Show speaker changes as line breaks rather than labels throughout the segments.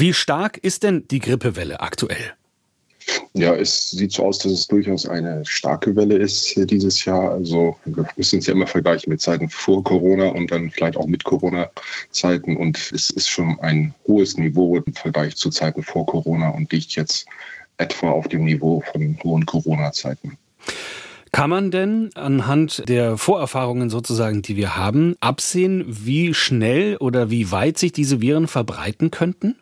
Wie stark ist denn die Grippewelle aktuell?
Ja, es sieht so aus, dass es durchaus eine starke Welle ist dieses Jahr. Also wir müssen es ja immer vergleichen mit Zeiten vor Corona und dann vielleicht auch mit Corona-Zeiten. Und es ist schon ein hohes Niveau im Vergleich zu Zeiten vor Corona und liegt jetzt etwa auf dem Niveau von hohen Corona-Zeiten.
Kann man denn anhand der Vorerfahrungen sozusagen, die wir haben, absehen, wie schnell oder wie weit sich diese Viren verbreiten könnten?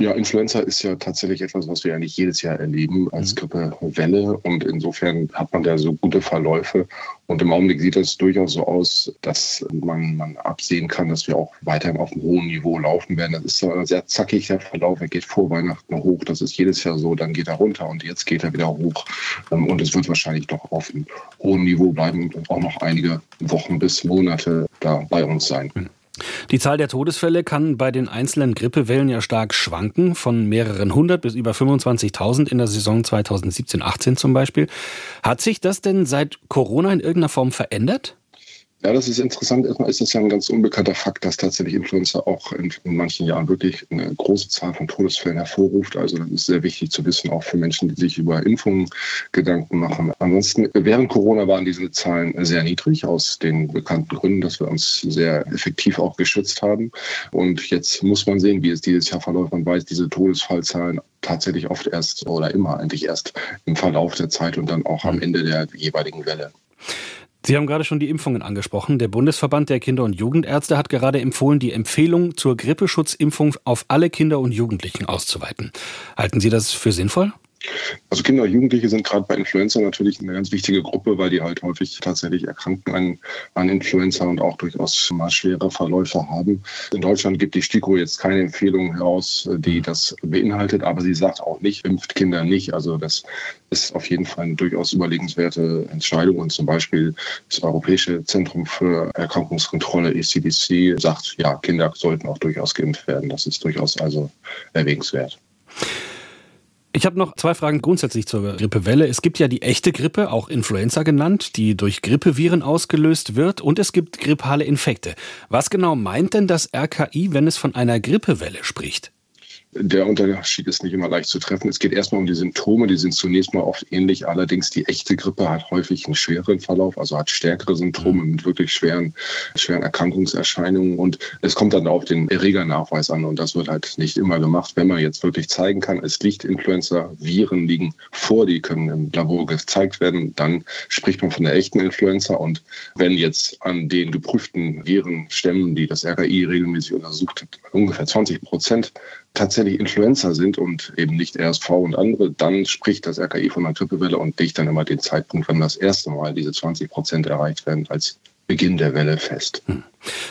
Ja, Influenza ist ja tatsächlich etwas, was wir eigentlich jedes Jahr erleben als mhm. Grippewelle. Und insofern hat man da so gute Verläufe. Und im Augenblick sieht es durchaus so aus, dass man, man absehen kann, dass wir auch weiterhin auf einem hohen Niveau laufen werden. Das ist so ein sehr zackiger Verlauf. Er geht vor Weihnachten hoch. Das ist jedes Jahr so. Dann geht er runter und jetzt geht er wieder hoch. Ähm, und es wird wahrscheinlich doch auf einem hohen Niveau bleiben und auch noch einige Wochen bis Monate da bei uns sein.
Die Zahl der Todesfälle kann bei den einzelnen Grippewellen ja stark schwanken, von mehreren hundert bis über 25.000 in der Saison 2017-18 zum Beispiel. Hat sich das denn seit Corona in irgendeiner Form verändert?
Ja, das ist interessant. Erstmal ist es ja ein ganz unbekannter Fakt, dass tatsächlich Influenza auch in, in, manchen Jahren wirklich eine große Zahl von Todesfällen hervorruft. Also das ist sehr wichtig zu wissen, auch für Menschen, die sich über Impfungen Gedanken machen. Ansonsten, während Corona waren diese Zahlen sehr niedrig, aus den bekannten Gründen, dass wir uns sehr effektiv auch geschützt haben. Und jetzt muss man sehen, wie es dieses Jahr verläuft. Man weiß, diese Todesfallzahlen tatsächlich oft erst oder immer eigentlich erst im Verlauf der Zeit und dann auch am mhm. Ende der jeweiligen Welle.
Sie haben gerade schon die Impfungen angesprochen. Der Bundesverband der Kinder- und Jugendärzte hat gerade empfohlen, die Empfehlung zur Grippeschutzimpfung auf alle Kinder und Jugendlichen auszuweiten. Halten Sie das für sinnvoll?
Also Kinder und Jugendliche sind gerade bei Influenza natürlich eine ganz wichtige Gruppe, weil die halt häufig tatsächlich erkranken an, an Influenza und auch durchaus mal schwere Verläufe haben. In Deutschland gibt die STIKO jetzt keine Empfehlung heraus, die das beinhaltet, aber sie sagt auch nicht, impft Kinder nicht. Also das ist auf jeden Fall eine durchaus überlegenswerte Entscheidung. Und zum Beispiel das Europäische Zentrum für Erkrankungskontrolle, ECDC, sagt, ja, Kinder sollten auch durchaus geimpft werden. Das ist durchaus also erwägenswert.
Ich habe noch zwei Fragen grundsätzlich zur Grippewelle. Es gibt ja die echte Grippe, auch Influenza genannt, die durch Grippeviren ausgelöst wird. Und es gibt grippale Infekte. Was genau meint denn das RKI, wenn es von einer Grippewelle spricht?
Der Unterschied ist nicht immer leicht zu treffen. Es geht erstmal um die Symptome. Die sind zunächst mal oft ähnlich. Allerdings die echte Grippe hat häufig einen schwereren Verlauf, also hat stärkere Symptome mit wirklich schweren, schweren Erkrankungserscheinungen. Und es kommt dann auf den Erregernachweis an. Und das wird halt nicht immer gemacht. Wenn man jetzt wirklich zeigen kann, es liegt Influenza, Viren liegen vor, die können im Labor gezeigt werden, dann spricht man von der echten Influenza. Und wenn jetzt an den geprüften Virenstämmen, die das RKI regelmäßig untersucht hat, ungefähr 20 Prozent tatsächlich Influenza sind und eben nicht RSV und andere, dann spricht das RKI von einer Grippewelle und legt dann immer den Zeitpunkt, wann das erste Mal diese 20 Prozent erreicht werden, als Beginn der Welle fest. Hm.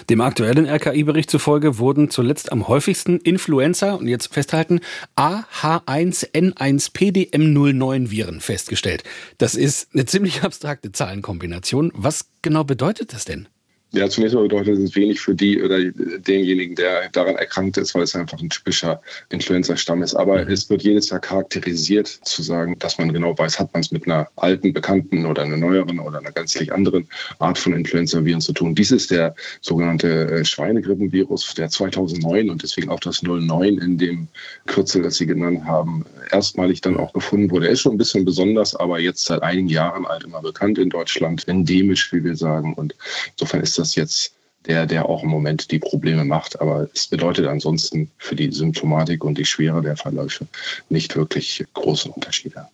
Dem aktuellen RKI-Bericht zufolge wurden zuletzt am häufigsten Influenza und jetzt festhalten AH1N1PDM09 Viren festgestellt. Das ist eine ziemlich abstrakte Zahlenkombination. Was genau bedeutet das denn?
Ja, zunächst mal bedeutet es wenig für die oder denjenigen, der daran erkrankt ist, weil es einfach ein typischer Influenza-Stamm ist. Aber mhm. es wird jedes Jahr charakterisiert, zu sagen, dass man genau weiß, hat man es mit einer alten, bekannten oder einer neueren oder einer gänzlich anderen Art von Influenza-Viren zu tun. Dies ist der sogenannte äh, Schweinegrippenvirus, der 2009 und deswegen auch das 09 in dem Kürzel, das Sie genannt haben, erstmalig dann auch gefunden wurde. Er ist schon ein bisschen besonders, aber jetzt seit einigen Jahren alt immer bekannt in Deutschland, endemisch, wie wir sagen. Und insofern das jetzt der, der auch im Moment die Probleme macht. Aber es bedeutet ansonsten für die Symptomatik und die Schwere der Verläufe nicht wirklich große Unterschiede.